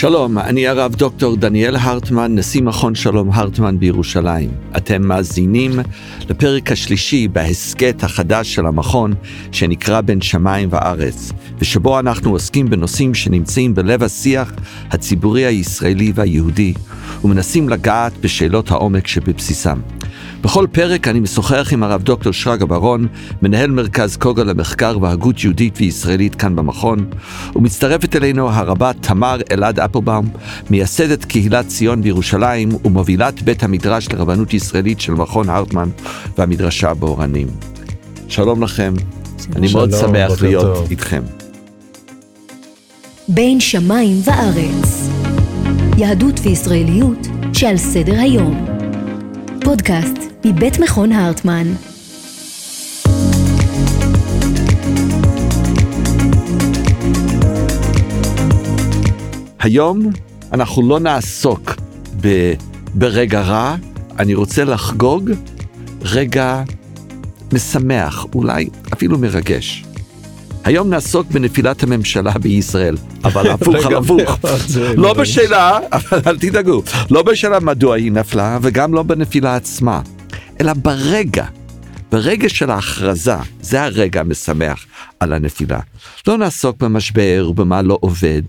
שלום, אני הרב דוקטור דניאל הרטמן, נשיא מכון שלום הרטמן בירושלים. אתם מאזינים לפרק השלישי בהסכת החדש של המכון, שנקרא בין שמיים וארץ, ושבו אנחנו עוסקים בנושאים שנמצאים בלב השיח הציבורי הישראלי והיהודי, ומנסים לגעת בשאלות העומק שבבסיסם. בכל פרק אני משוחח עם הרב דוקטור שרגא ברון, מנהל מרכז קוגל למחקר והגות יהודית וישראלית כאן במכון, ומצטרפת אלינו הרבה תמר אלעד אפלבאום, מייסדת קהילת ציון בירושלים ומובילת בית המדרש לרבנות ישראלית של מכון הרטמן והמדרשה באורנים. שלום לכם, אני מאוד שמח להיות טוב. איתכם. בין שמיים וארץ, יהדות וישראליות שעל סדר היום. פודקאסט מבית מכון הרטמן. היום אנחנו לא נעסוק ב, ברגע רע, אני רוצה לחגוג רגע משמח, אולי אפילו מרגש. היום נעסוק בנפילת הממשלה בישראל, אבל הפוך על הפוך. לא בשאלה, אבל אל תדאגו, לא בשאלה מדוע היא נפלה, וגם לא בנפילה עצמה, אלא ברגע, ברגע של ההכרזה, זה הרגע המשמח על הנפילה. לא נעסוק במשבר ובמה לא עובד,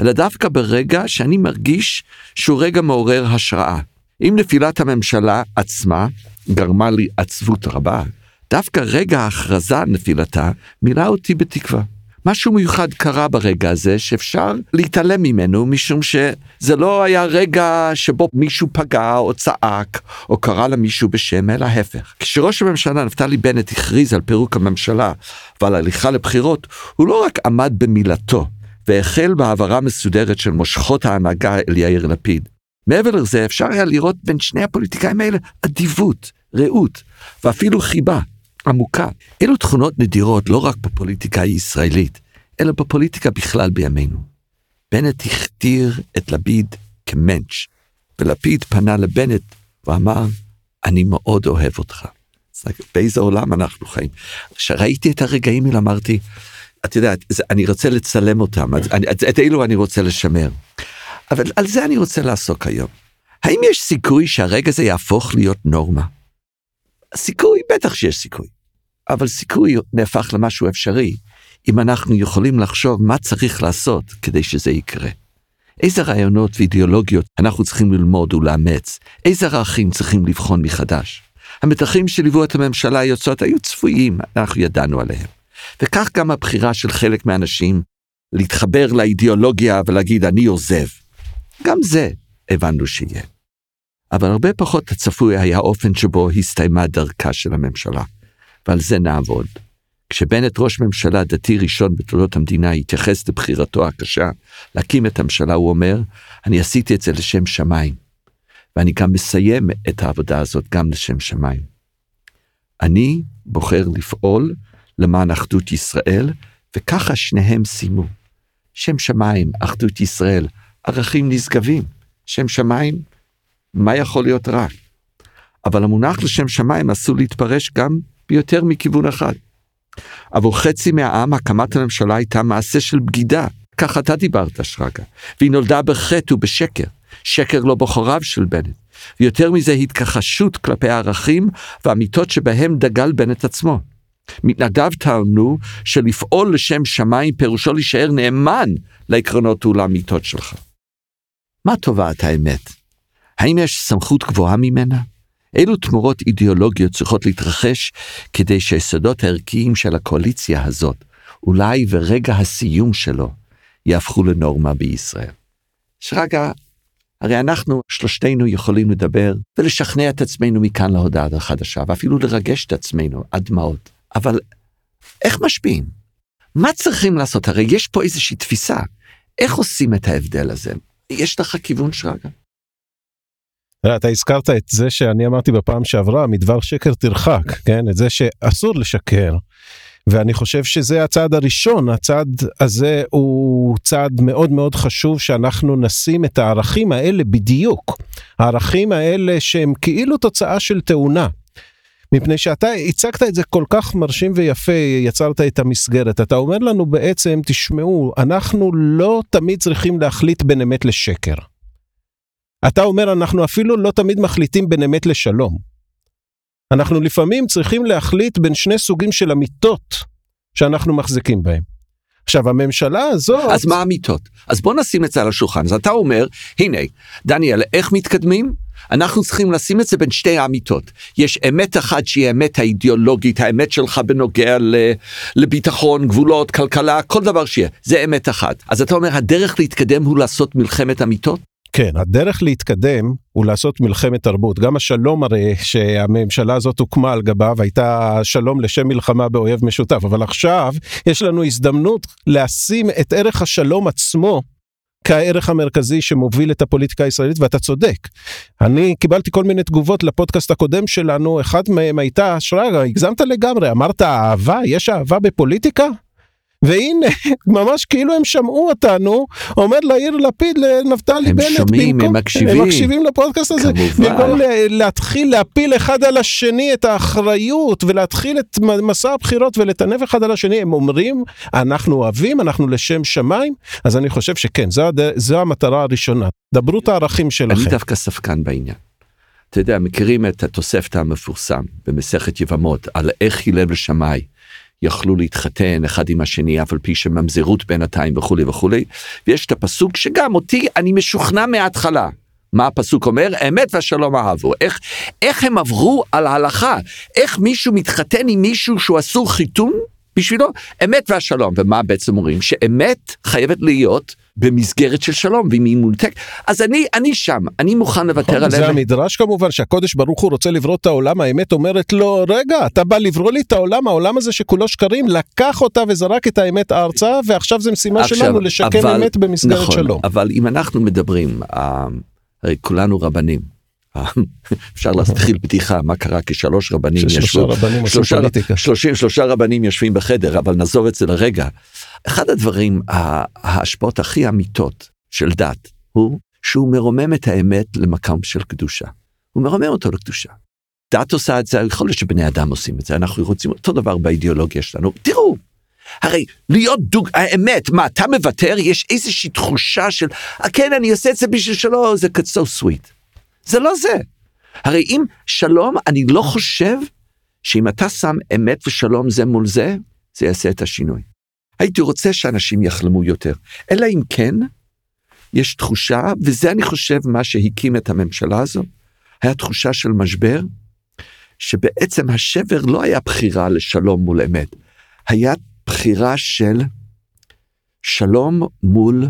אלא דווקא ברגע שאני מרגיש שהוא רגע מעורר השראה. אם נפילת הממשלה עצמה גרמה לי עצבות רבה, דווקא רגע ההכרזה על נפילתה מילא אותי בתקווה. משהו מיוחד קרה ברגע הזה שאפשר להתעלם ממנו משום שזה לא היה רגע שבו מישהו פגע או צעק או קרא למישהו בשם אלא ההפך. כשראש הממשלה נפתלי בנט הכריז על פירוק הממשלה ועל הליכה לבחירות הוא לא רק עמד במילתו והחל בהעברה מסודרת של מושכות ההנהגה אל יאיר לפיד. מעבר לזה אפשר היה לראות בין שני הפוליטיקאים האלה אדיבות, רעות ואפילו חיבה. עמוקה. אלו תכונות נדירות לא רק בפוליטיקה הישראלית, אלא בפוליטיקה בכלל בימינו. בנט הכתיר את לפיד כמנץ', ולפיד פנה לבנט ואמר, אני מאוד אוהב אותך. באיזה עולם אנחנו חיים? כשראיתי את הרגעים האלה אמרתי, את יודעת, אני רוצה לצלם אותם, את, את אלו אני רוצה לשמר. אבל על זה אני רוצה לעסוק היום. האם יש סיכוי שהרגע הזה יהפוך להיות נורמה? סיכוי, בטח שיש סיכוי. אבל סיכוי נהפך למשהו אפשרי, אם אנחנו יכולים לחשוב מה צריך לעשות כדי שזה יקרה. איזה רעיונות ואידיאולוגיות אנחנו צריכים ללמוד ולאמץ, איזה ערכים צריכים לבחון מחדש. המתחים שליוו את הממשלה היוצאות היו צפויים, אנחנו ידענו עליהם. וכך גם הבחירה של חלק מהאנשים להתחבר לאידיאולוגיה ולהגיד אני עוזב. גם זה הבנו שיהיה. אבל הרבה פחות הצפוי היה האופן שבו הסתיימה דרכה של הממשלה. ועל זה נעבוד. כשבנט ראש ממשלה דתי ראשון בתולדות המדינה התייחס לבחירתו הקשה להקים את הממשלה, הוא אומר, אני עשיתי את זה לשם שמיים, ואני גם מסיים את העבודה הזאת גם לשם שמיים. אני בוחר לפעול למען אחדות ישראל, וככה שניהם סיימו. שם שמיים, אחדות ישראל, ערכים נשגבים. שם שמיים, מה יכול להיות רע? אבל המונח לשם שמיים אסור להתפרש גם ביותר מכיוון אחד. עבור חצי מהעם הקמת הממשלה הייתה מעשה של בגידה, כך אתה דיברת שרגא, והיא נולדה בחטא ובשקר, שקר לא בוחריו של בנט, ויותר מזה התכחשות כלפי הערכים והאמיתות שבהם דגל בנט עצמו. מתנדב טענו שלפעול לשם שמיים פירושו להישאר נאמן לעקרונות ולאמיתות שלך. מה טובת האמת? האם יש סמכות גבוהה ממנה? אילו תמורות אידיאולוגיות צריכות להתרחש כדי שהיסודות הערכיים של הקואליציה הזאת, אולי ורגע הסיום שלו, יהפכו לנורמה בישראל. שרגא, הרי אנחנו שלושתנו יכולים לדבר ולשכנע את עצמנו מכאן להודעה החדשה, ואפילו לרגש את עצמנו עד דמעות. אבל איך משפיעים? מה צריכים לעשות? הרי יש פה איזושהי תפיסה. איך עושים את ההבדל הזה? יש לך כיוון שרגא? אתה הזכרת את זה שאני אמרתי בפעם שעברה, מדבר שקר תרחק, כן? את זה שאסור לשקר. ואני חושב שזה הצעד הראשון, הצעד הזה הוא צעד מאוד מאוד חשוב שאנחנו נשים את הערכים האלה בדיוק. הערכים האלה שהם כאילו תוצאה של תאונה. מפני שאתה הצגת את זה כל כך מרשים ויפה, יצרת את המסגרת. אתה אומר לנו בעצם, תשמעו, אנחנו לא תמיד צריכים להחליט בין אמת לשקר. אתה אומר, אנחנו אפילו לא תמיד מחליטים בין אמת לשלום. אנחנו לפעמים צריכים להחליט בין שני סוגים של אמיתות שאנחנו מחזיקים בהם. עכשיו הממשלה הזאת... אז מה האמיתות? אז בוא נשים את זה על השולחן. אז אתה אומר, הנה, דניאל, איך מתקדמים? אנחנו צריכים לשים את זה בין שתי האמיתות. יש אמת אחת שהיא האמת האידיאולוגית, האמת שלך בנוגע לביטחון, גבולות, כלכלה, כל דבר שיהיה, זה אמת אחת. אז אתה אומר, הדרך להתקדם הוא לעשות מלחמת אמיתות? כן, הדרך להתקדם הוא לעשות מלחמת תרבות. גם השלום הרי שהממשלה הזאת הוקמה על גביו הייתה שלום לשם מלחמה באויב משותף, אבל עכשיו יש לנו הזדמנות לשים את ערך השלום עצמו כערך המרכזי שמוביל את הפוליטיקה הישראלית ואתה צודק. אני קיבלתי כל מיני תגובות לפודקאסט הקודם שלנו, אחת מהם הייתה, שרגא, הגזמת לגמרי, אמרת אהבה, יש אהבה בפוליטיקה? והנה, ממש כאילו הם שמעו אותנו, אומר ליאיר לפיד לנפתלי הם בנט, שומעים, במקום, הם מקשיבים. הם מקשיבים לפודקאסט הזה, כמובן. במקום ל- להתחיל להפיל אחד על השני את האחריות ולהתחיל את מסע הבחירות ולטנף אחד על השני, הם אומרים, אנחנו אוהבים, אנחנו לשם שמיים, אז אני חושב שכן, זו. זו המטרה הראשונה, דברו את הערכים אני שלכם. דווקא ספקן בעניין. אתה יודע, מכירים את התוספתא המפורסם במסכת יבמות על איך הלל ושמאי יכלו להתחתן אחד עם השני אף על פי שממזרות בינתיים וכולי וכולי, ויש את הפסוק שגם אותי אני משוכנע מההתחלה. מה הפסוק אומר? אמת והשלום אהבו. איך, איך הם עברו על ההלכה? איך מישהו מתחתן עם מישהו שהוא אסור חיתון? בשבילו אמת והשלום. ומה בעצם אומרים? שאמת חייבת להיות במסגרת של שלום, ואם היא מולתק, אז אני, אני שם, אני מוכן לוותר על זה אמת. המדרש כמובן שהקודש ברוך הוא רוצה לברוא את העולם האמת אומרת לו רגע אתה בא לברוא לי את העולם העולם הזה שכולו שקרים לקח אותה וזרק את האמת ארצה ועכשיו זה משימה עכשיו, שלנו לשקם אבל- אמת במסגרת נכון, שלום. אבל אם אנחנו מדברים, אה, הרי כולנו רבנים. אפשר להתחיל בדיחה מה קרה רבנים ששלושה ישבו, רבנים עושים שלושה-. שלושים שלושה רבנים יושבים בחדר אבל נעזוב את זה לרגע. אחד הדברים ההשפעות הכי אמיתות של דת הוא שהוא מרומם את האמת למקום של קדושה. הוא מרומם אותו לקדושה. דת עושה את זה, יכול להיות שבני אדם עושים את זה, אנחנו רוצים אותו דבר באידיאולוגיה שלנו. תראו, הרי להיות דוג... האמת, מה, אתה מוותר? יש איזושהי תחושה של, "אה, כן, אני עושה את זה בשביל שלא, זה so sweet. זה לא זה. הרי אם שלום, אני לא חושב שאם אתה שם אמת ושלום זה מול זה, זה יעשה את השינוי. הייתי רוצה שאנשים יחלמו יותר. אלא אם כן, יש תחושה, וזה אני חושב מה שהקים את הממשלה הזו, היה תחושה של משבר, שבעצם השבר לא היה בחירה לשלום מול אמת, היה בחירה של שלום מול,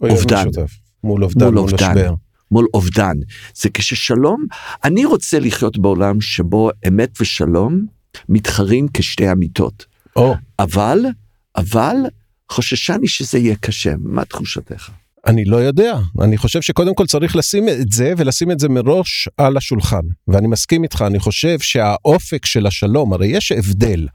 אובדן. משותף. מול אובדן, מול מול אובדן. משבר. מול אובדן. זה כששלום, אני רוצה לחיות בעולם שבו אמת ושלום מתחרים כשתי אמיתות. או, אבל, אבל, חוששני שזה יהיה קשה. מה תחושתך? אני לא יודע, אני חושב שקודם כל צריך לשים את זה ולשים את זה מראש על השולחן. ואני מסכים איתך, אני חושב שהאופק של השלום, הרי יש הבדל,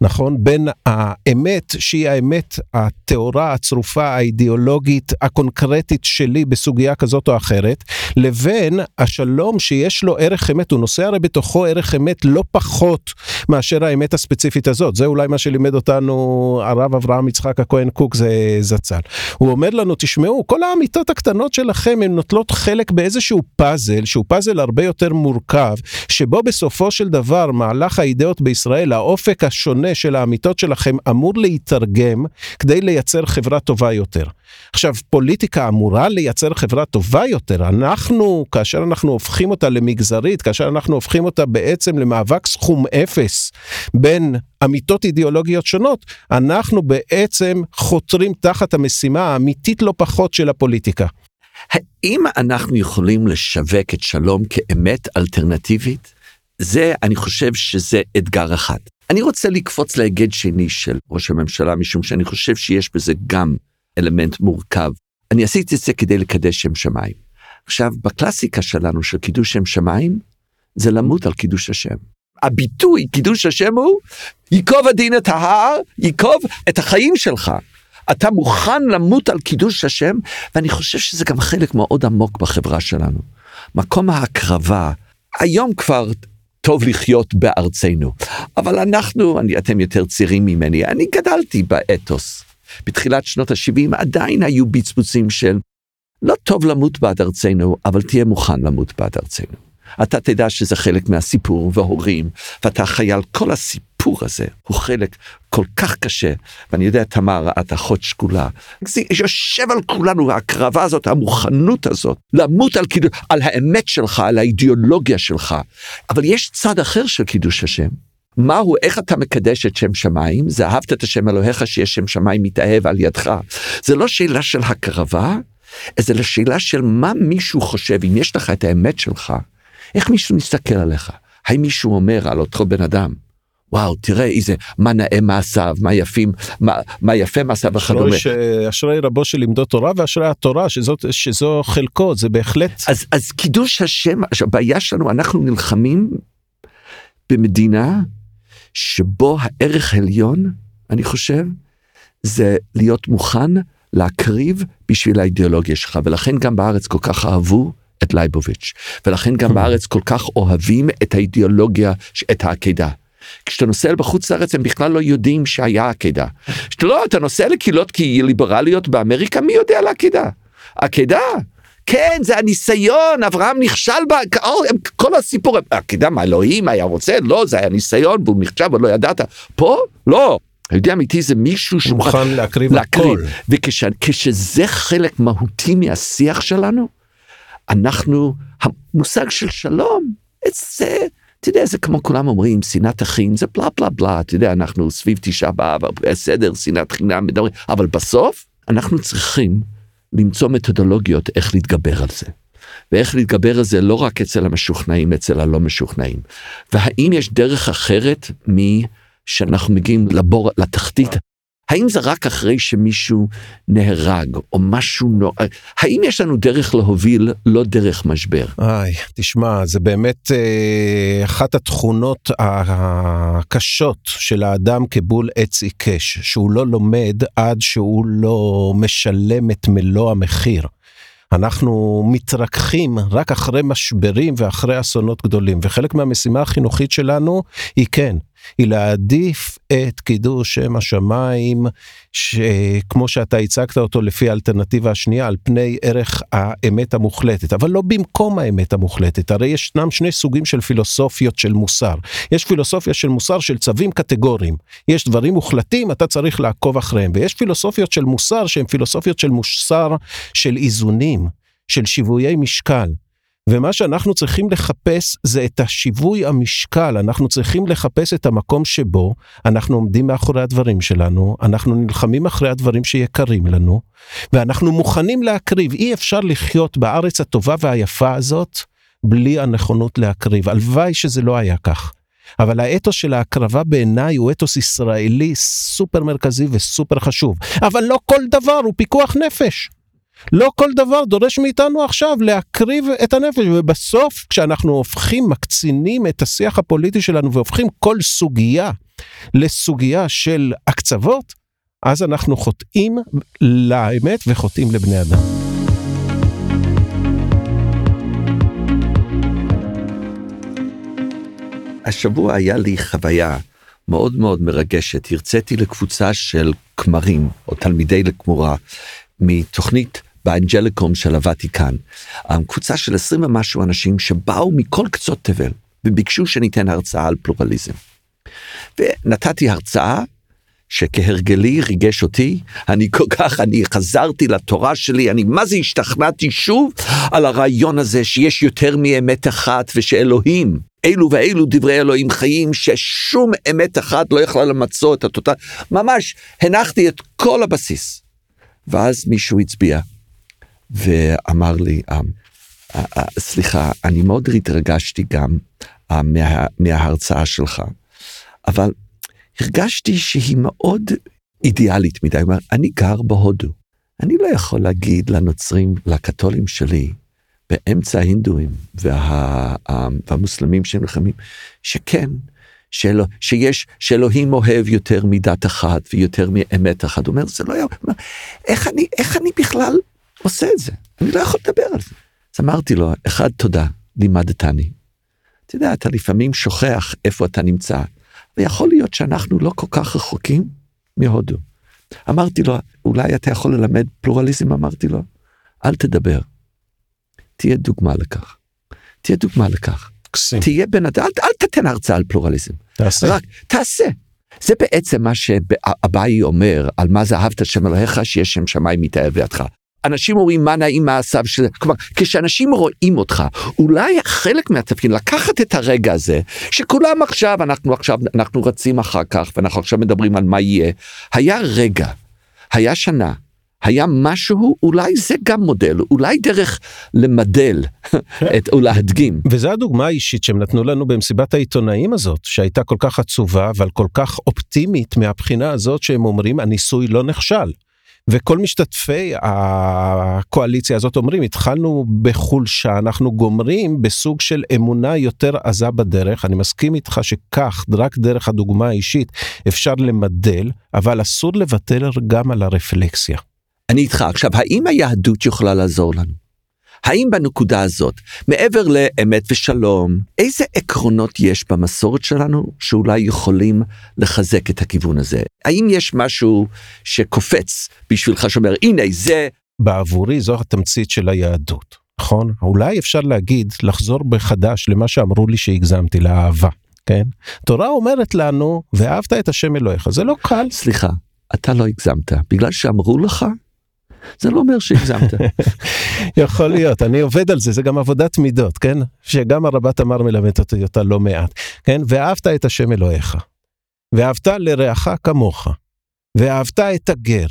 נכון? בין האמת שהיא האמת הטהורה, הצרופה, האידיאולוגית, הקונקרטית שלי בסוגיה כזאת או אחרת, לבין השלום שיש לו ערך אמת, הוא נושא הרי בתוכו ערך אמת לא פחות מאשר האמת הספציפית הזאת. זה אולי מה שלימד אותנו הרב אברהם יצחק הכהן קוק זה זצ"ל. הוא אומר לנו, תשמעו, כל האמיתות הקטנות שלכם הן נוטלות חלק באיזשהו פאזל, שהוא פאזל הרבה יותר מורכב, שבו בסופו של דבר מהלך האידאות בישראל, האופק השונה של האמיתות שלכם אמור להתרגם כדי לייצר חברה טובה יותר. עכשיו, פוליטיקה אמורה לייצר חברה טובה יותר. אנחנו, כאשר אנחנו הופכים אותה למגזרית, כאשר אנחנו הופכים אותה בעצם למאבק סכום אפס בין אמיתות אידיאולוגיות שונות, אנחנו בעצם חותרים תחת המשימה האמיתית לא פחות של הפוליטיקה. האם אנחנו יכולים לשווק את שלום כאמת אלטרנטיבית? זה, אני חושב שזה אתגר אחד. אני רוצה לקפוץ להיגד שני של ראש הממשלה, משום שאני חושב שיש בזה גם אלמנט מורכב. אני עשיתי את זה כדי לקדש שם שמיים. עכשיו, בקלאסיקה שלנו של קידוש שם שמיים, זה למות על קידוש השם. הביטוי קידוש השם הוא, ייקוב הדין את ההר, ייקוב את החיים שלך. אתה מוכן למות על קידוש השם, ואני חושב שזה גם חלק מאוד עמוק בחברה שלנו. מקום ההקרבה, היום כבר טוב לחיות בארצנו. אבל אנחנו, אני, אתם יותר צעירים ממני, אני גדלתי באתוס. בתחילת שנות ה-70 עדיין היו בצבוצים של לא טוב למות בעד ארצנו, אבל תהיה מוכן למות בעד ארצנו. אתה תדע שזה חלק מהסיפור והורים, ואתה חייל, כל הסיפור הזה הוא חלק כל כך קשה, ואני יודע, תמר, את אחות שכולה, זה יושב על כולנו, ההקרבה הזאת, המוכנות הזאת, למות על, קידוש, על האמת שלך, על האידיאולוגיה שלך, אבל יש צד אחר של קידוש השם. מהו, איך אתה מקדש את שם שמיים? זה אהבת את השם אלוהיך שיש שם שמיים מתאהב על ידך. זה לא שאלה של הקרבה, זה לשאלה של מה מישהו חושב, אם יש לך את האמת שלך, איך מישהו מסתכל עליך? האם מישהו אומר על אותו בן אדם, וואו, תראה איזה, מה נאה מעשיו, מה יפים, מה, מה יפה מעשיו וכדומה. אשרי רבו של לימדו תורה ואשרי התורה, שזאת, שזו חלקו, זה בהחלט... אז, אז קידוש השם, הבעיה שלנו, אנחנו נלחמים במדינה שבו הערך העליון, אני חושב, זה להיות מוכן להקריב בשביל האידיאולוגיה שלך, ולכן גם בארץ כל כך אהבו את לייבוביץ', ולכן גם בארץ כל כך אוהבים את האידיאולוגיה, את העקידה. כשאתה נוסע בחוץ לארץ הם בכלל לא יודעים שהיה עקידה. כשאתה לא, אתה נוסע לקהילות ליברליות באמריקה, מי יודע על עקידה? עקידה? כן, זה הניסיון, אברהם נכשל בה, כל הסיפור, עקידה מה, אלוהים היה רוצה? לא, זה היה ניסיון, והוא נכשל ולא ידעת. פה? לא. היהודי אמיתי זה מישהו שמוכן להקריב הכל. וכשזה חלק מהותי מהשיח שלנו, אנחנו, המושג של שלום, זה, אתה יודע, זה כמו כולם אומרים, שנאת אחים, זה בלה בלה בלה, אתה יודע, אנחנו סביב תשעה באב, בסדר, שנאת חינם, מדברים, אבל בסוף אנחנו צריכים למצוא מתודולוגיות איך להתגבר על זה. ואיך להתגבר על זה לא רק אצל המשוכנעים, אצל הלא משוכנעים. והאם יש דרך אחרת משאנחנו מגיעים לבור, לתחתית האם זה רק אחרי שמישהו נהרג או משהו נורא? האם יש לנו דרך להוביל לא דרך משבר? איי, תשמע, זה באמת אה, אחת התכונות הקשות של האדם כבול עץ עיקש, שהוא לא לומד עד שהוא לא משלם את מלוא המחיר. אנחנו מתרככים רק אחרי משברים ואחרי אסונות גדולים, וחלק מהמשימה החינוכית שלנו היא כן, היא להעדיף את קידוש שם השמיים, שכמו שאתה הצגת אותו לפי האלטרנטיבה השנייה, על פני ערך האמת המוחלטת, אבל לא במקום האמת המוחלטת. הרי ישנם שני סוגים של פילוסופיות של מוסר. יש פילוסופיה של מוסר של צווים קטגוריים. יש דברים מוחלטים, אתה צריך לעקוב אחריהם, ויש פילוסופיות של מוסר שהן פילוסופיות של מוסר של איזונים, של שיווי משקל. ומה שאנחנו צריכים לחפש זה את השיווי המשקל, אנחנו צריכים לחפש את המקום שבו אנחנו עומדים מאחורי הדברים שלנו, אנחנו נלחמים אחרי הדברים שיקרים לנו, ואנחנו מוכנים להקריב. אי אפשר לחיות בארץ הטובה והיפה הזאת בלי הנכונות להקריב. הלוואי שזה לא היה כך. אבל האתוס של ההקרבה בעיניי הוא אתוס ישראלי סופר מרכזי וסופר חשוב. אבל לא כל דבר הוא פיקוח נפש. לא כל דבר דורש מאיתנו עכשיו להקריב את הנפש, ובסוף כשאנחנו הופכים, מקצינים את השיח הפוליטי שלנו והופכים כל סוגיה לסוגיה של הקצוות, אז אנחנו חוטאים לאמת וחוטאים לבני אדם. השבוע היה לי חוויה מאוד מאוד מרגשת. הרציתי לקבוצה של כמרים, או תלמידי לכמורה, מתוכנית באנג'ליקום של הוותיקן. קבוצה של 20 ומשהו אנשים שבאו מכל קצות תבל וביקשו שניתן הרצאה על פלורליזם. ונתתי הרצאה שכהרגלי ריגש אותי, אני כל כך, אני חזרתי לתורה שלי, אני מה זה השתכנעתי שוב על הרעיון הזה שיש יותר מאמת אחת ושאלוהים, אלו ואלו דברי אלוהים חיים, ששום אמת אחת לא יכלה למצוא את התותל, ממש הנחתי את כל הבסיס. ואז מישהו הצביע ואמר לי, אמ, סליחה, אני מאוד התרגשתי גם מה, מההרצאה שלך, אבל הרגשתי שהיא מאוד אידיאלית מדי. אומר, אני גר בהודו, אני לא יכול להגיד לנוצרים, לקתולים שלי, באמצע ההינדואים וה, והמוסלמים שהם נלחמים, שכן, שאלו, שיש, שאלוהים אוהב יותר מדת אחת ויותר מאמת אחת. הוא אומר, זה לא היה, איך איך אני בכלל עושה את זה, אני לא יכול לדבר על זה. אז אמרתי לו, אחד, תודה, לימדתני. אתה יודע, אתה לפעמים שוכח איפה אתה נמצא, ויכול להיות שאנחנו לא כל כך רחוקים מהודו. אמרתי לו, אולי אתה יכול ללמד פלורליזם? אמרתי לו, אל תדבר. תהיה דוגמה לכך. תהיה דוגמה לכך. קסים. תהיה בן אדם, אל, אל תתן הרצאה על פלורליזם. תעשה. רק תעשה. זה בעצם מה שאביי אומר על מה זה אהבת השם אלוהיך שיש שם שמיים מתאהב בידך. אנשים אומרים מה נעים מעשיו של... כלומר, כשאנשים רואים אותך, אולי חלק מהתפקיד לקחת את הרגע הזה, שכולם עכשיו, אנחנו עכשיו, אנחנו רצים אחר כך, ואנחנו עכשיו מדברים על מה יהיה. היה רגע, היה שנה, היה משהו, אולי זה גם מודל, אולי דרך למדל את, או להדגים. וזו הדוגמה האישית שהם נתנו לנו במסיבת העיתונאים הזאת, שהייתה כל כך עצובה, אבל כל כך אופטימית מהבחינה הזאת שהם אומרים הניסוי לא נכשל. וכל משתתפי הקואליציה הזאת אומרים התחלנו בחולשה אנחנו גומרים בסוג של אמונה יותר עזה בדרך אני מסכים איתך שכך רק דרך הדוגמה האישית אפשר למדל אבל אסור לוותר גם על הרפלקסיה. אני איתך. עכשיו, האם היהדות יכולה לעזור לנו? האם בנקודה הזאת, מעבר לאמת ושלום, איזה עקרונות יש במסורת שלנו שאולי יכולים לחזק את הכיוון הזה? האם יש משהו שקופץ בשבילך שאומר, הנה זה... בעבורי זו התמצית של היהדות, נכון? אולי אפשר להגיד, לחזור מחדש למה שאמרו לי שהגזמתי, לאהבה, כן? תורה אומרת לנו, ואהבת את השם אלוהיך, זה לא קל. סליחה, אתה לא הגזמת, בגלל שאמרו לך, זה לא אומר שהגזמת. יכול להיות, אני עובד על זה, זה גם עבודת מידות, כן? שגם הרבה תמר מלמדת אותי אותה לא מעט, כן? ואהבת את השם אלוהיך, ואהבת לרעך כמוך, ואהבת את הגר.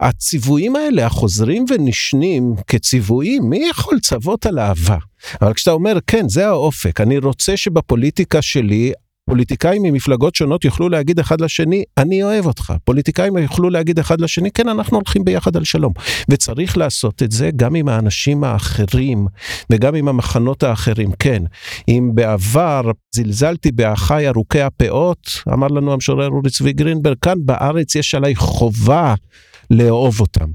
הציוויים האלה החוזרים ונשנים כציוויים, מי יכול לצוות על אהבה? אבל כשאתה אומר, כן, זה האופק, אני רוצה שבפוליטיקה שלי פוליטיקאים ממפלגות שונות יוכלו להגיד אחד לשני, אני אוהב אותך. פוליטיקאים יוכלו להגיד אחד לשני, כן, אנחנו הולכים ביחד על שלום. וצריך לעשות את זה גם עם האנשים האחרים, וגם עם המחנות האחרים. כן, אם בעבר זלזלתי באחיי ארוכי הפאות, אמר לנו המשורר אורי צבי גרינברג, כאן בארץ יש עליי חובה לאהוב אותם.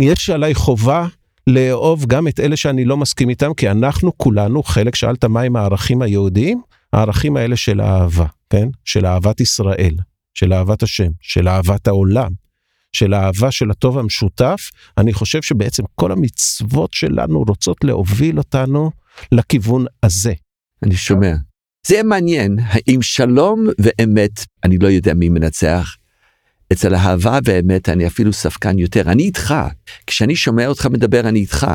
יש עליי חובה לאהוב גם את אלה שאני לא מסכים איתם, כי אנחנו כולנו, חלק שאלת מהם הערכים היהודיים, הערכים האלה של אהבה, כן? של אהבת ישראל, של אהבת השם, של אהבת העולם, של אהבה של הטוב המשותף, אני חושב שבעצם כל המצוות שלנו רוצות להוביל אותנו לכיוון הזה. אני שומע. זה מעניין, האם שלום ואמת, אני לא יודע מי מנצח. אצל אהבה ואמת אני אפילו ספקן יותר, אני איתך. כשאני שומע אותך מדבר אני איתך.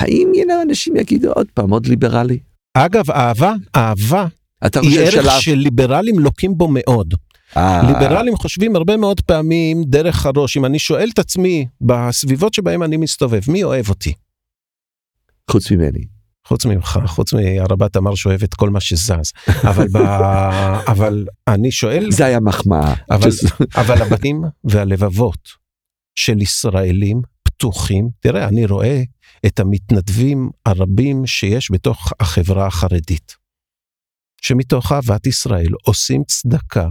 האם הנה אנשים יגידו עוד פעם, עוד ליברלי? אגב, אהבה, אהבה היא חושב ערך שלאו... שליברלים לוקים בו מאוד. אה, ליברלים חושבים הרבה מאוד פעמים דרך הראש. אם אני שואל את עצמי בסביבות שבהם אני מסתובב, מי אוהב אותי? חוץ ממני. חוץ ממך, חוץ מהרבה תמר שאוהב את כל מה שזז. אבל, ב... אבל אני שואל, זה היה מחמאה. אבל, אבל הבתים והלבבות של ישראלים פתוחים, תראה, אני רואה את המתנדבים הרבים שיש בתוך החברה החרדית. שמתוך אהבת ישראל עושים צדקה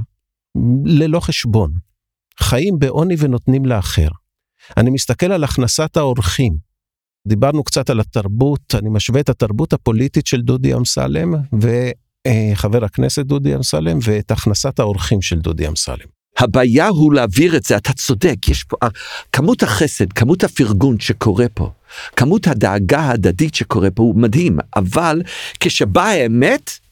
ללא חשבון, חיים בעוני ונותנים לאחר. אני מסתכל על הכנסת האורחים. דיברנו קצת על התרבות, אני משווה את התרבות הפוליטית של דודי אמסלם וחבר הכנסת דודי אמסלם ואת הכנסת האורחים של דודי אמסלם. הבעיה הוא להעביר את זה, אתה צודק, יש פה, כמות החסד, כמות הפרגון שקורה פה, כמות הדאגה ההדדית שקורה פה הוא מדהים, אבל כשבאה האמת,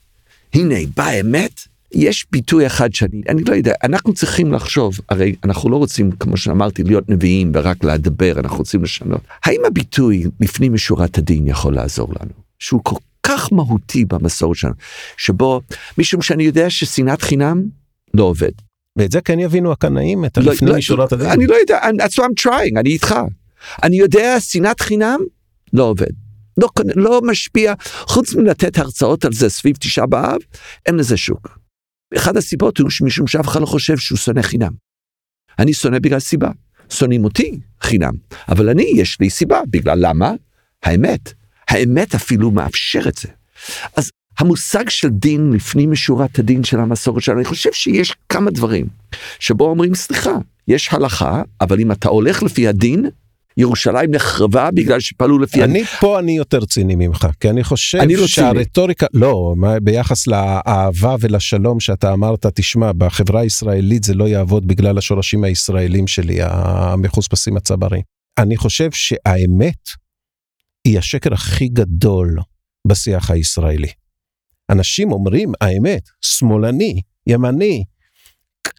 הנה, באה האמת, יש ביטוי אחד שאני, אני לא יודע, אנחנו צריכים לחשוב, הרי אנחנו לא רוצים, כמו שאמרתי, להיות נביאים ורק לדבר, אנחנו רוצים לשנות. האם הביטוי לפנים משורת הדין יכול לעזור לנו? שהוא כל כך מהותי במסורת שלנו, שבו, משום שאני יודע ששנאת חינם לא עובד. ואת זה כן יבינו הקנאים, את לא- הלפנים לא- משורת הדין. אני לא יודע, that's what I'm trying, אני איתך. אני יודע, שנאת חינם לא עובד. לא, לא משפיע, חוץ מלתת הרצאות על זה סביב תשעה באב, אין לזה שוק. אחת הסיבות הוא שמשום שאף אחד לא חושב שהוא שונא חינם. אני שונא בגלל סיבה. שונאים אותי חינם, אבל אני, יש לי סיבה, בגלל למה? האמת. האמת אפילו מאפשר את זה. אז המושג של דין לפנים משורת הדין של המסורת שלנו, אני חושב שיש כמה דברים שבו אומרים, סליחה, יש הלכה, אבל אם אתה הולך לפי הדין, ירושלים נחרבה בגלל שפעלו לפי... אני פה אני יותר ציני ממך, כי אני חושב אני לא שהרטוריקה, לא, מה- ביחס לאהבה ולשלום שאתה אמרת, תשמע, בחברה הישראלית זה לא יעבוד בגלל השורשים הישראלים שלי, המחוספסים הצברים. אני חושב שהאמת היא השקר הכי גדול בשיח הישראלי. אנשים אומרים, האמת, שמאלני, ימני,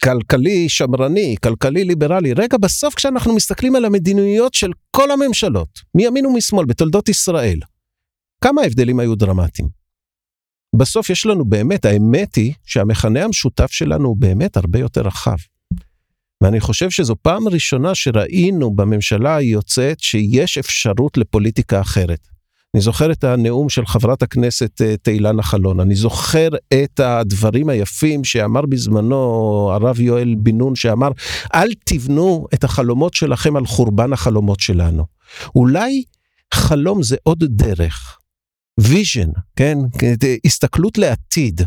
כלכלי שמרני, כלכלי ליברלי. רגע, בסוף כשאנחנו מסתכלים על המדיניויות של כל הממשלות, מימין ומשמאל, בתולדות ישראל, כמה ההבדלים היו דרמטיים. בסוף יש לנו באמת, האמת היא שהמכנה המשותף שלנו הוא באמת הרבה יותר רחב. ואני חושב שזו פעם ראשונה שראינו בממשלה היוצאת שיש אפשרות לפוליטיקה אחרת. אני זוכר את הנאום של חברת הכנסת אה, תהילה נחלון, אני זוכר את הדברים היפים שאמר בזמנו הרב יואל בן נון, שאמר, אל תבנו את החלומות שלכם על חורבן החלומות שלנו. אולי חלום זה עוד דרך, vision, כן? הסתכלות לעתיד,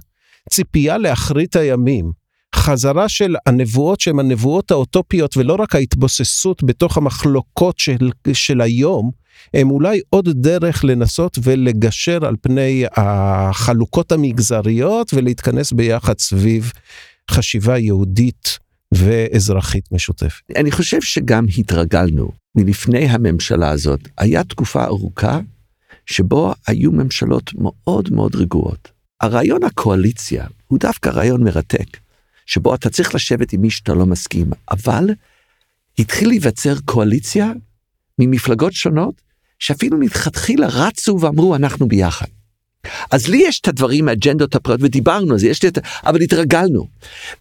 ציפייה לאחרית הימים. חזרה של הנבואות שהן הנבואות האוטופיות ולא רק ההתבוססות בתוך המחלוקות של, של היום, הם אולי עוד דרך לנסות ולגשר על פני החלוקות המגזריות ולהתכנס ביחד סביב חשיבה יהודית ואזרחית משותפת. אני חושב שגם התרגלנו מלפני הממשלה הזאת, היה תקופה ארוכה שבו היו ממשלות מאוד מאוד רגועות. הרעיון הקואליציה הוא דווקא רעיון מרתק, שבו אתה צריך לשבת עם מי שאתה לא מסכים, אבל התחיל להיווצר קואליציה ממפלגות שונות, שאפילו מלכתחילה רצו ואמרו אנחנו ביחד. אז לי יש את הדברים, האג'נדות הפרטיות, ודיברנו על זה, יש לי את... אבל התרגלנו.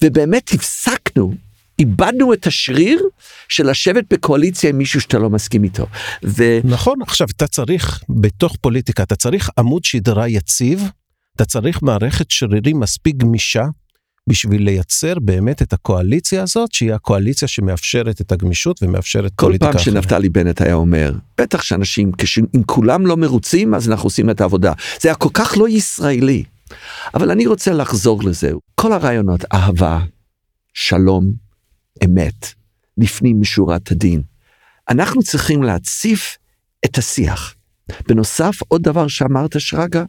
ובאמת הפסקנו, איבדנו את השריר של לשבת בקואליציה עם מישהו שאתה לא מסכים איתו. ו... נכון, עכשיו אתה צריך, בתוך פוליטיקה, אתה צריך עמוד שדרה יציב, אתה צריך מערכת שרירים מספיק גמישה, בשביל לייצר באמת את הקואליציה הזאת, שהיא הקואליציה שמאפשרת את הגמישות ומאפשרת כל פוליטיקה פעם אחרת. שנפתלי בנט היה אומר, בטח שאנשים, אם כולם לא מרוצים, אז אנחנו עושים את העבודה. זה היה כל כך לא ישראלי. אבל אני רוצה לחזור לזה. כל הרעיונות, אהבה, שלום, אמת, לפנים משורת הדין. אנחנו צריכים להציף את השיח. בנוסף, עוד דבר שאמרת, שרגא,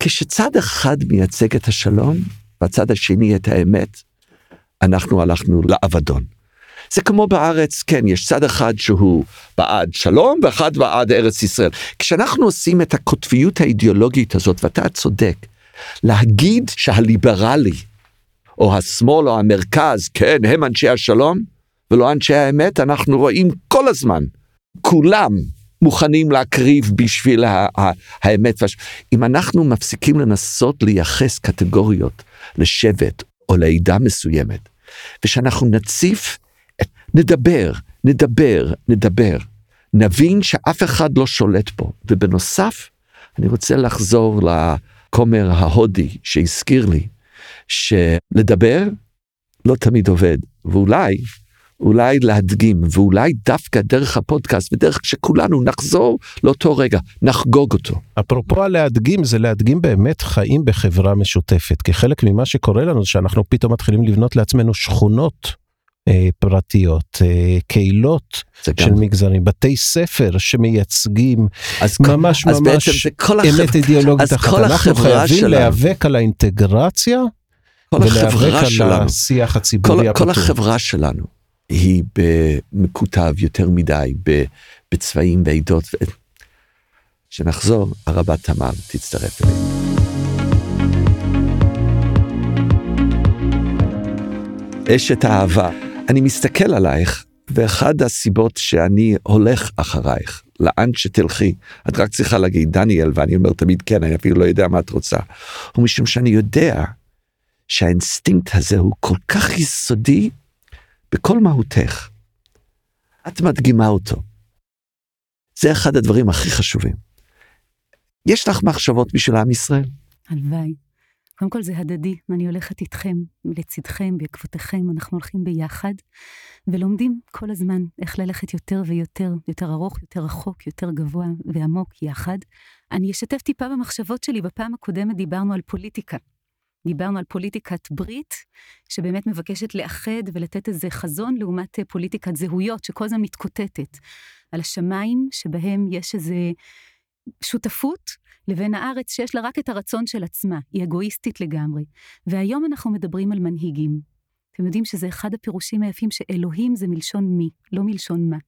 כשצד אחד מייצג את השלום, והצד השני את האמת, אנחנו הלכנו לאבדון. זה כמו בארץ, כן, יש צד אחד שהוא בעד שלום ואחד בעד ארץ ישראל. כשאנחנו עושים את הקוטביות האידיאולוגית הזאת, ואתה צודק, להגיד שהליברלי, או השמאל או המרכז, כן, הם אנשי השלום, ולא אנשי האמת, אנחנו רואים כל הזמן, כולם מוכנים להקריב בשביל האמת. אם אנחנו מפסיקים לנסות לייחס קטגוריות לשבט או לעדה מסוימת, ושאנחנו נציף, נדבר, נדבר, נדבר, נבין שאף אחד לא שולט פה. ובנוסף, אני רוצה לחזור לכומר ההודי שהזכיר לי, שלדבר לא תמיד עובד, ואולי, אולי להדגים, ואולי דווקא דרך הפודקאסט, ודרך שכולנו נחזור לאותו רגע, נחגוג אותו. אפרופו הלהדגים, זה להדגים באמת חיים בחברה משותפת, כי חלק ממה שקורה לנו שאנחנו פתאום מתחילים לבנות לעצמנו שכונות אה, פרטיות, אה, קהילות של גם, מגזרים, בתי ספר שמייצגים אז, ממש אז ממש כל, אמת החבר... אידיאולוגית אז אחת. כל אנחנו חייבים שלנו. להיאבק על האינטגרציה כל ולהיאבק החברה על שלנו, השיח כל, הציבורי כל הפתוח. החברה שלנו היא מקוטב יותר מדי בצבעים ועדות. כשנחזור, הרבה תמר תצטרף אלינו. אשת האהבה, אני מסתכל עלייך, ואחד הסיבות שאני הולך אחרייך, לאן שתלכי, את רק צריכה להגיד דניאל, ואני אומר תמיד כן, אני אפילו לא יודע מה את רוצה, הוא משום שאני יודע שהאינסטינקט הזה הוא כל כך יסודי בכל מהותך. את מדגימה אותו. זה אחד הדברים הכי חשובים. יש לך מחשבות בשביל עם ישראל? הלוואי. קודם כל זה הדדי, אני הולכת איתכם, לצדכם, בעקבותיכם, אנחנו הולכים ביחד, ולומדים כל הזמן איך ללכת יותר ויותר, יותר ארוך, יותר רחוק, יותר גבוה ועמוק יחד. אני אשתף טיפה במחשבות שלי, בפעם הקודמת דיברנו על פוליטיקה. דיברנו על פוליטיקת ברית, שבאמת מבקשת לאחד ולתת איזה חזון לעומת פוליטיקת זהויות, שכל הזמן מתקוטטת. על השמיים שבהם יש איזה שותפות לבין הארץ שיש לה רק את הרצון של עצמה, היא אגואיסטית לגמרי. והיום אנחנו מדברים על מנהיגים. אתם יודעים שזה אחד הפירושים היפים שאלוהים זה מלשון מי, לא מלשון מה.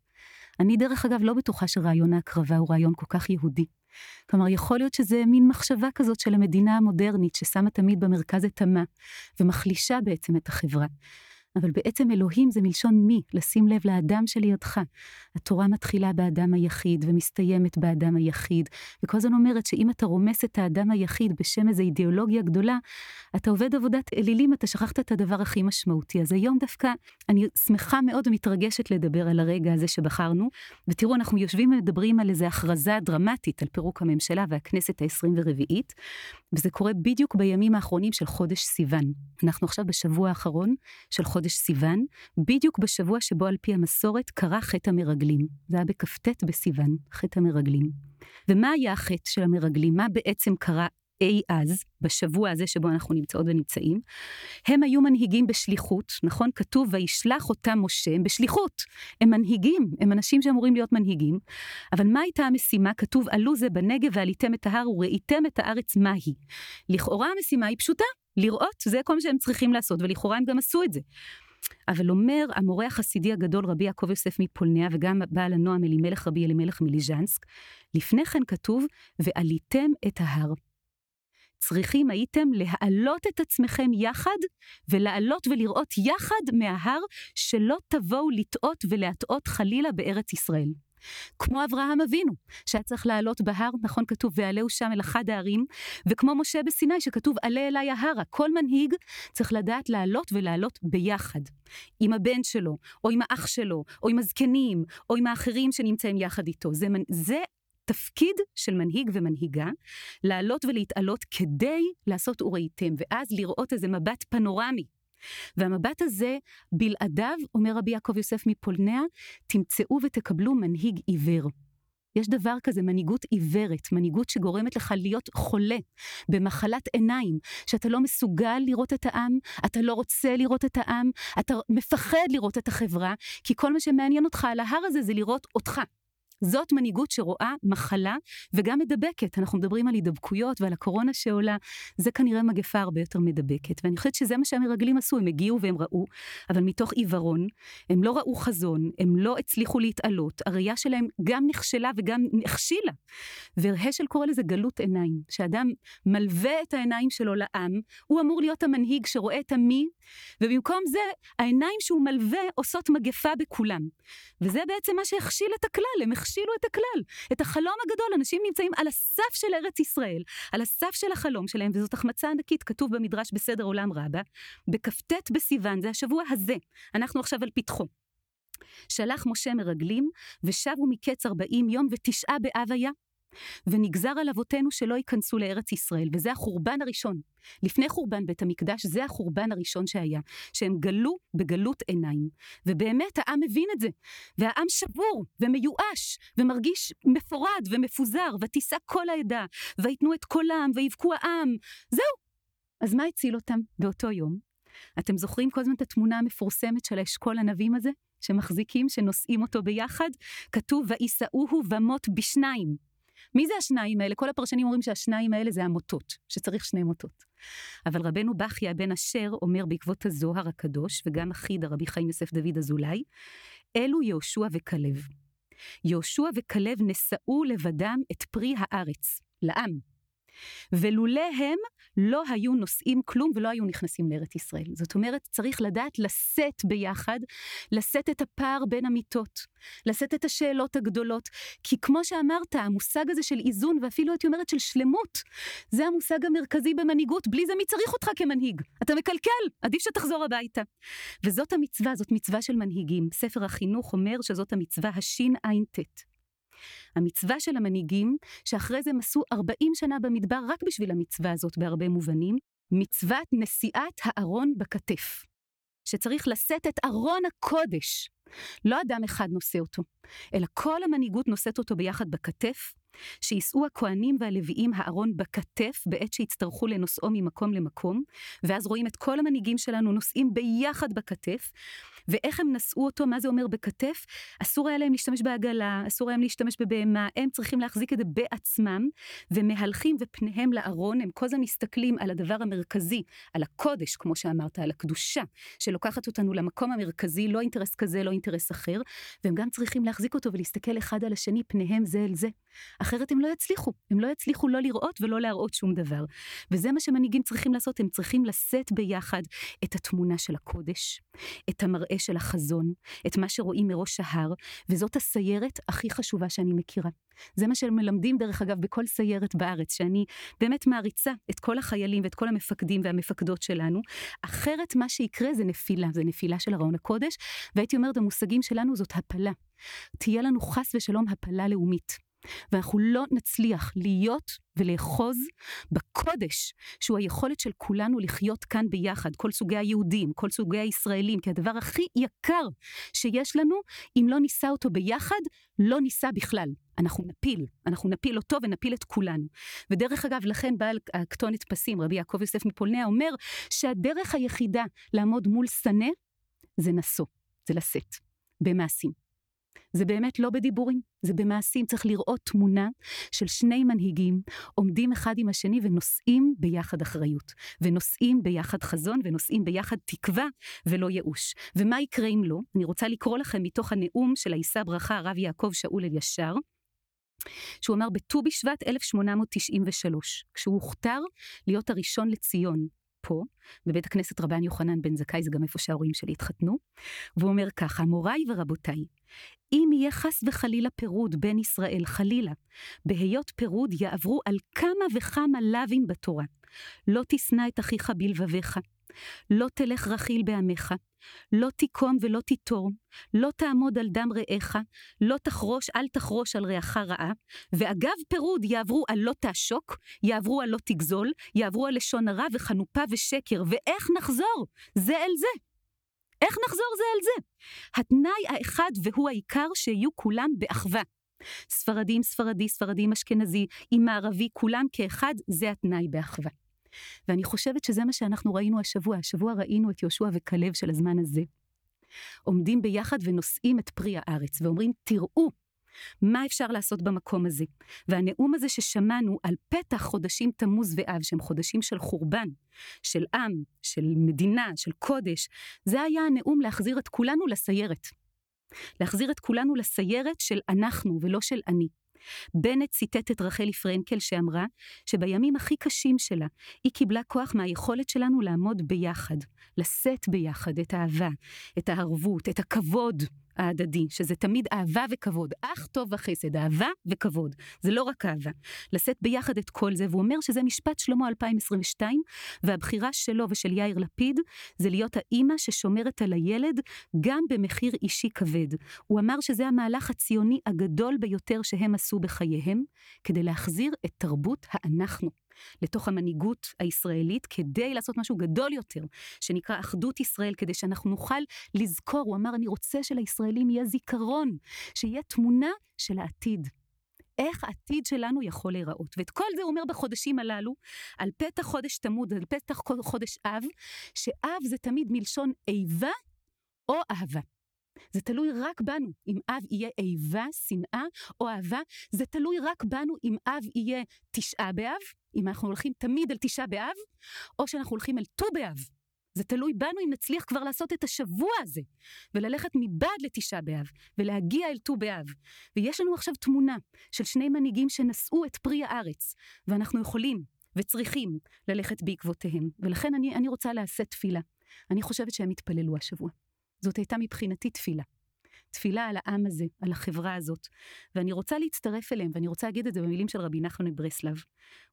אני דרך אגב לא בטוחה שרעיון ההקרבה הוא רעיון כל כך יהודי. כלומר, יכול להיות שזה מין מחשבה כזאת של המדינה המודרנית ששמה תמיד במרכז את המה, ומחלישה בעצם את החברה. אבל בעצם אלוהים זה מלשון מי, לשים לב לאדם שלידך. התורה מתחילה באדם היחיד ומסתיימת באדם היחיד, וכל הזמן אומרת שאם אתה רומס את האדם היחיד בשם איזו אידיאולוגיה גדולה, אתה עובד עבודת אלילים, אתה שכחת את הדבר הכי משמעותי. אז היום דווקא אני שמחה מאוד ומתרגשת לדבר על הרגע הזה שבחרנו, ותראו, אנחנו יושבים ומדברים על איזו הכרזה דרמטית על פירוק הממשלה והכנסת העשרים ורביעית, וזה קורה בדיוק בימים האחרונים של חודש סיוון. אנחנו עכשיו בשבוע האחרון של חודש סיוון, בדיוק בשבוע שבו על פי המסורת קרה חטא המרגלים. זה היה בכ"ט בסיוון, חטא המרגלים. ומה היה החטא של המרגלים? מה בעצם קרה אי אז, בשבוע הזה שבו אנחנו נמצאות ונמצאים, הם היו מנהיגים בשליחות, נכון? כתוב וישלח אותם משה, הם בשליחות, הם מנהיגים, הם אנשים שאמורים להיות מנהיגים, אבל מה הייתה המשימה? כתוב עלו זה בנגב ועליתם את ההר וראיתם את הארץ מהי. לכאורה המשימה היא פשוטה, לראות, זה כל מה שהם צריכים לעשות, ולכאורה הם גם עשו את זה. אבל אומר המורה החסידי הגדול רבי יעקב יוסף מפולניה וגם בעל הנועם אלימלך רבי אלימלך מליז'נסק, לפני כן כתוב ועליתם את ההר. צריכים הייתם להעלות את עצמכם יחד ולעלות ולראות יחד מההר שלא תבואו לטעות ולהטעות חלילה בארץ ישראל. כמו אברהם אבינו, שהיה צריך לעלות בהר, נכון כתוב, ועלהו שם אל אחד הערים, וכמו משה בסיני, שכתוב, עלה אליי ההרה. כל מנהיג צריך לדעת לעלות ולעלות ביחד. עם הבן שלו, או עם האח שלו, או עם הזקנים, או עם האחרים שנמצאים יחד איתו. זה, זה תפקיד של מנהיג ומנהיגה, לעלות ולהתעלות כדי לעשות וראיתם, ואז לראות איזה מבט פנורמי. והמבט הזה, בלעדיו, אומר רבי יעקב יוסף מפולניה, תמצאו ותקבלו מנהיג עיוור. יש דבר כזה, מנהיגות עיוורת, מנהיגות שגורמת לך להיות חולה במחלת עיניים, שאתה לא מסוגל לראות את העם, אתה לא רוצה לראות את העם, אתה מפחד לראות את החברה, כי כל מה שמעניין אותך על ההר הזה זה לראות אותך. זאת מנהיגות שרואה מחלה וגם מדבקת. אנחנו מדברים על הידבקויות ועל הקורונה שעולה, זה כנראה מגפה הרבה יותר מדבקת. ואני חושבת שזה מה שהמרגלים עשו, הם הגיעו והם ראו, אבל מתוך עיוורון, הם לא ראו חזון, הם לא הצליחו להתעלות, הראייה שלהם גם נכשלה וגם נכשילה. והשל קורא לזה גלות עיניים, שאדם מלווה את העיניים שלו לעם, הוא אמור להיות המנהיג שרואה את המי, ובמקום זה, העיניים שהוא מלווה עושות מגפה בכולם. וזה בעצם מה שהכשיל את הכלל, הם הכשילו את הכלל, את החלום הגדול. אנשים נמצאים על הסף של ארץ ישראל, על הסף של החלום שלהם, וזאת החמצה ענקית, כתוב במדרש בסדר עולם רבה, בכ"ט בסיוון, זה השבוע הזה, אנחנו עכשיו על פתחו. שלח משה מרגלים, ושבו מקץ ארבעים יום, ותשעה באב היה. ונגזר על אבותינו שלא ייכנסו לארץ ישראל, וזה החורבן הראשון. לפני חורבן בית המקדש, זה החורבן הראשון שהיה, שהם גלו בגלות עיניים. ובאמת העם מבין את זה, והעם שבור ומיואש, ומרגיש מפורד ומפוזר, ותישא כל העדה, ויתנו את קולם, ויבכו העם. זהו. אז מה הציל אותם באותו יום? אתם זוכרים כל הזמן את התמונה המפורסמת של האשכול ענבים הזה? שמחזיקים, שנושאים אותו ביחד? כתוב, ויישאוהו במות בשניים. מי זה השניים האלה? כל הפרשנים אומרים שהשניים האלה זה המוטות, שצריך שני מוטות. אבל רבנו בכיה בן אשר אומר בעקבות הזוהר הקדוש, וגם אחיד הרבי חיים יוסף דוד אזולאי, אלו יהושע וכלב. יהושע וכלב נשאו לבדם את פרי הארץ, לעם. ולולא הם לא היו נושאים כלום ולא היו נכנסים לארץ ישראל. זאת אומרת, צריך לדעת לשאת ביחד, לשאת את הפער בין המיטות, לשאת את השאלות הגדולות, כי כמו שאמרת, המושג הזה של איזון, ואפילו הייתי אומרת של שלמות, זה המושג המרכזי במנהיגות, בלי זה מי צריך אותך כמנהיג? אתה מקלקל, עדיף שתחזור הביתה. וזאת המצווה, זאת מצווה של מנהיגים. ספר החינוך אומר שזאת המצווה השע"ט. המצווה של המנהיגים, שאחרי זה עשו 40 שנה במדבר רק בשביל המצווה הזאת בהרבה מובנים, מצוות נשיאת הארון בכתף. שצריך לשאת את ארון הקודש, לא אדם אחד נושא אותו, אלא כל המנהיגות נושאת אותו ביחד בכתף, שיישאו הכהנים והלוויים הארון בכתף בעת שיצטרכו לנושאו ממקום למקום, ואז רואים את כל המנהיגים שלנו נושאים ביחד בכתף, ואיך הם נשאו אותו, מה זה אומר בכתף? אסור היה להם להשתמש בעגלה, אסור היה להם להשתמש בבהמה, הם צריכים להחזיק את זה בעצמם, ומהלכים ופניהם לארון, הם כל הזמן מסתכלים על הדבר המרכזי, על הקודש, כמו שאמרת, על הקדושה, שלוקחת אותנו למקום המרכזי, לא אינטרס כזה, לא אינטרס אחר, והם גם צריכים להחזיק אותו ולהסתכל אחד על השני, פניהם זה אל זה. אחרת הם לא יצליחו, הם לא יצליחו לא לראות ולא להראות שום דבר. וזה מה שמנהיגים צריכים לעשות, הם צריכים לשאת ביחד את התמונה של הקודש, את המראה של החזון, את מה שרואים מראש ההר, וזאת הסיירת הכי חשובה שאני מכירה. זה מה שהם מלמדים דרך אגב בכל סיירת בארץ, שאני באמת מעריצה את כל החיילים ואת כל המפקדים והמפקדות שלנו. אחרת מה שיקרה זה נפילה, זה נפילה של ארון הקודש, והייתי אומרת המושגים שלנו זאת הפלה. תהיה לנו חס ושלום הפלה לאומית. ואנחנו לא נצליח להיות ולאחוז בקודש, שהוא היכולת של כולנו לחיות כאן ביחד, כל סוגי היהודים, כל סוגי הישראלים, כי הדבר הכי יקר שיש לנו, אם לא נישא אותו ביחד, לא נישא בכלל. אנחנו נפיל, אנחנו נפיל אותו ונפיל את כולנו. ודרך אגב, לכן בעל הכתונת פסים, רבי יעקב יוסף מפולניה, אומר שהדרך היחידה לעמוד מול שנא, זה נשוא, זה לשאת, במעשים. זה באמת לא בדיבורים, זה במעשים. צריך לראות תמונה של שני מנהיגים עומדים אחד עם השני ונושאים ביחד אחריות, ונושאים ביחד חזון, ונושאים ביחד תקווה ולא ייאוש. ומה יקרה אם לא? אני רוצה לקרוא לכם מתוך הנאום של הישא ברכה הרב יעקב שאול אלישר. שהוא אמר בט"ו בשבט 1893, כשהוא הוכתר להיות הראשון לציון, פה, בבית הכנסת רבן יוחנן בן זכאי, זה גם איפה שההורים שלי התחתנו, והוא אומר ככה, מוריי ורבותיי, אם יהיה חס וחלילה פירוד בין ישראל, חלילה, בהיות פירוד יעברו על כמה וכמה לאווים בתורה. לא תשנא את אחיך בלבביך, לא תלך רכיל בעמך, לא תיקום ולא תיטור, לא תעמוד על דם רעך, לא תחרוש, אל תחרוש על רעך רעה, ואגב פירוד יעברו על לא תעשוק, יעברו על לא תגזול, יעברו על לשון הרע וחנופה ושקר, ואיך נחזור זה אל זה? איך נחזור זה אל זה? התנאי האחד והוא העיקר שיהיו כולם באחווה. ספרדים, ספרדי, ספרדים, אשכנזי, עם מערבי, כולם כאחד, זה התנאי באחווה. ואני חושבת שזה מה שאנחנו ראינו השבוע. השבוע ראינו את יהושע וכלב של הזמן הזה. עומדים ביחד ונושאים את פרי הארץ, ואומרים, תראו מה אפשר לעשות במקום הזה. והנאום הזה ששמענו על פתח חודשים תמוז ואב, שהם חודשים של חורבן, של עם, של מדינה, של קודש, זה היה הנאום להחזיר את כולנו לסיירת. להחזיר את כולנו לסיירת של אנחנו ולא של אני. בנט ציטט את רחלי פרנקל שאמרה שבימים הכי קשים שלה היא קיבלה כוח מהיכולת שלנו לעמוד ביחד, לשאת ביחד את האהבה, את הערבות, את הכבוד, ההדדי, שזה תמיד אהבה וכבוד, אך טוב וחסד, אהבה וכבוד, זה לא רק אהבה. לשאת ביחד את כל זה, והוא אומר שזה משפט שלמה 2022, והבחירה שלו ושל יאיר לפיד, זה להיות האימא ששומרת על הילד גם במחיר אישי כבד. הוא אמר שזה המהלך הציוני הגדול ביותר שהם עשו בחייהם, כדי להחזיר את תרבות האנחנו. לתוך המנהיגות הישראלית כדי לעשות משהו גדול יותר, שנקרא אחדות ישראל, כדי שאנחנו נוכל לזכור, הוא אמר, אני רוצה שלישראלים יהיה זיכרון, שיהיה תמונה של העתיד. איך העתיד שלנו יכול להיראות. ואת כל זה הוא אומר בחודשים הללו, על פתח חודש תמוד, על פתח חודש אב, שאב זה תמיד מלשון איבה או אהבה. זה תלוי רק בנו, אם אב יהיה איבה, שנאה או אהבה, זה תלוי רק בנו אם אב יהיה תשעה באב, אם אנחנו הולכים תמיד אל תשעה באב, או שאנחנו הולכים אל ט"ו באב. זה תלוי בנו אם נצליח כבר לעשות את השבוע הזה, וללכת מבעד לתשעה באב, ולהגיע אל ט"ו באב. ויש לנו עכשיו תמונה של שני מנהיגים שנשאו את פרי הארץ, ואנחנו יכולים וצריכים ללכת בעקבותיהם. ולכן אני, אני רוצה לעשות תפילה. אני חושבת שהם התפללו השבוע. זאת הייתה מבחינתי תפילה. תפילה על העם הזה, על החברה הזאת. ואני רוצה להצטרף אליהם, ואני רוצה להגיד את זה במילים של רבי נחמן מברסלב.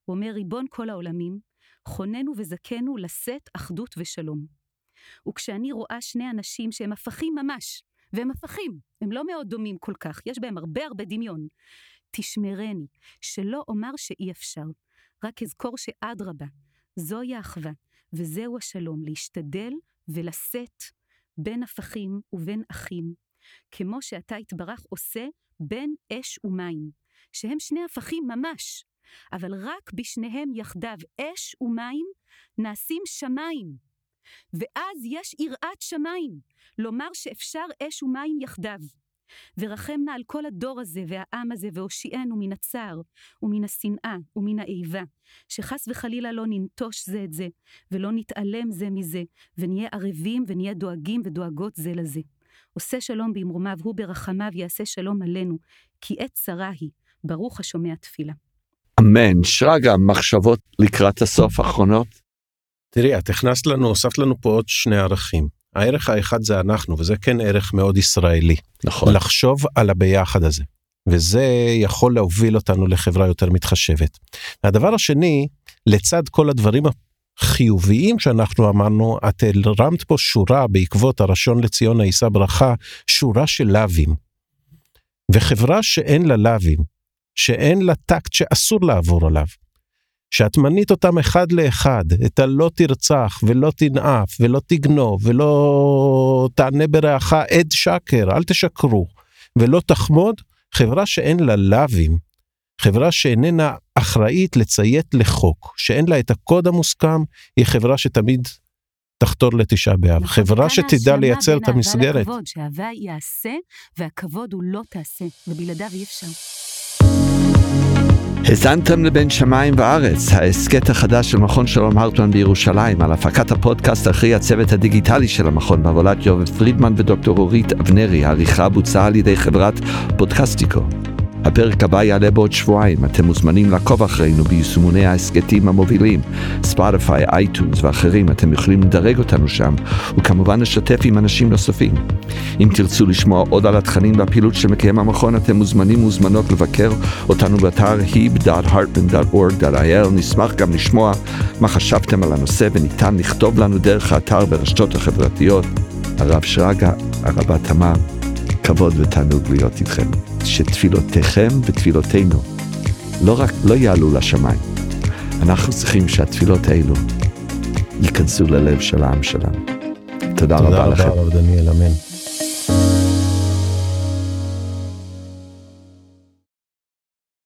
הוא אומר, ריבון כל העולמים, חוננו וזכנו לשאת אחדות ושלום. וכשאני רואה שני אנשים שהם הפכים ממש, והם הפכים, הם לא מאוד דומים כל כך, יש בהם הרבה הרבה דמיון. תשמרני, שלא אומר שאי אפשר, רק אזכור שאדרבה, זוהי האחווה, וזהו השלום, להשתדל ולשאת בין הפכים ובין אחים, כמו שאתה יתברך עושה בין אש ומים, שהם שני הפכים ממש, אבל רק בשניהם יחדיו אש ומים נעשים שמיים. ואז יש יראת שמיים, לומר שאפשר אש ומים יחדיו. ורחם נא על כל הדור הזה והעם הזה, והושיענו מן הצער, ומן השנאה, ומן האיבה, שחס וחלילה לא ננטוש זה את זה, ולא נתעלם זה מזה, ונהיה ערבים ונהיה דואגים ודואגות זה לזה. עושה שלום במרומיו, הוא ברחמיו יעשה שלום עלינו, כי עת צרה היא, ברוך השומע תפילה. אמן. שרגא, מחשבות לקראת הסוף האחרונות? תראי, את הכנסת לנו, הוספת לנו פה עוד שני ערכים. הערך האחד זה אנחנו, וזה כן ערך מאוד ישראלי. נכון. לחשוב על הביחד הזה. וזה יכול להוביל אותנו לחברה יותר מתחשבת. והדבר השני, לצד כל הדברים החיוביים שאנחנו אמרנו, את הרמת פה שורה בעקבות הראשון לציון יישא ברכה, שורה של לאווים. וחברה שאין לה לאווים, שאין לה טקט שאסור לעבור עליו, שאת מנית אותם אחד לאחד, את הלא תרצח ולא תנאף ולא תגנוב ולא תענה ברעך עד שקר, אל תשקרו, ולא תחמוד, חברה שאין לה לאווים, חברה שאיננה אחראית לציית לחוק, שאין לה את הקוד המוסכם, היא חברה שתמיד תחתור לתשעה באב. חברה שתדע לייצר את המסגרת. שהאהבה יעשה והכבוד הוא לא תעשה, ובלעדיו אי אפשר. האזנתם לבין שמיים וארץ, ההסכת החדש של מכון שלום הרטמן בירושלים, על הפקת הפודקאסט אחרי הצוות הדיגיטלי של המכון, בהובלת יובל פרידמן ודוקטור אורית אבנרי, העריכה בוצעה על ידי חברת פודקסטיקו. הפרק הבא יעלה בעוד שבועיים, אתם מוזמנים לעקוב אחרינו ביישומוני ההסכתים המובילים, ספוטיפיי, אייטונס ואחרים, אתם יכולים לדרג אותנו שם, וכמובן לשתף עם אנשים נוספים. אם תרצו לשמוע עוד על התכנים והפעילות שמקיים המכון, אתם מוזמנים ומוזמנות לבקר אותנו באתר heeb.hartman.org.il, נשמח גם לשמוע מה חשבתם על הנושא וניתן לכתוב לנו דרך האתר ברשתות החברתיות. הרב שרגא, הרבה תמר, כבוד ותענוג להיות איתכם. שתפילותיכם ותפילותינו לא רק, לא יעלו לשמיים. אנחנו צריכים שהתפילות האלו ייכנסו ללב של העם שלנו. תודה, תודה רבה לכם. תודה רבה, הרב דניאל, אמן.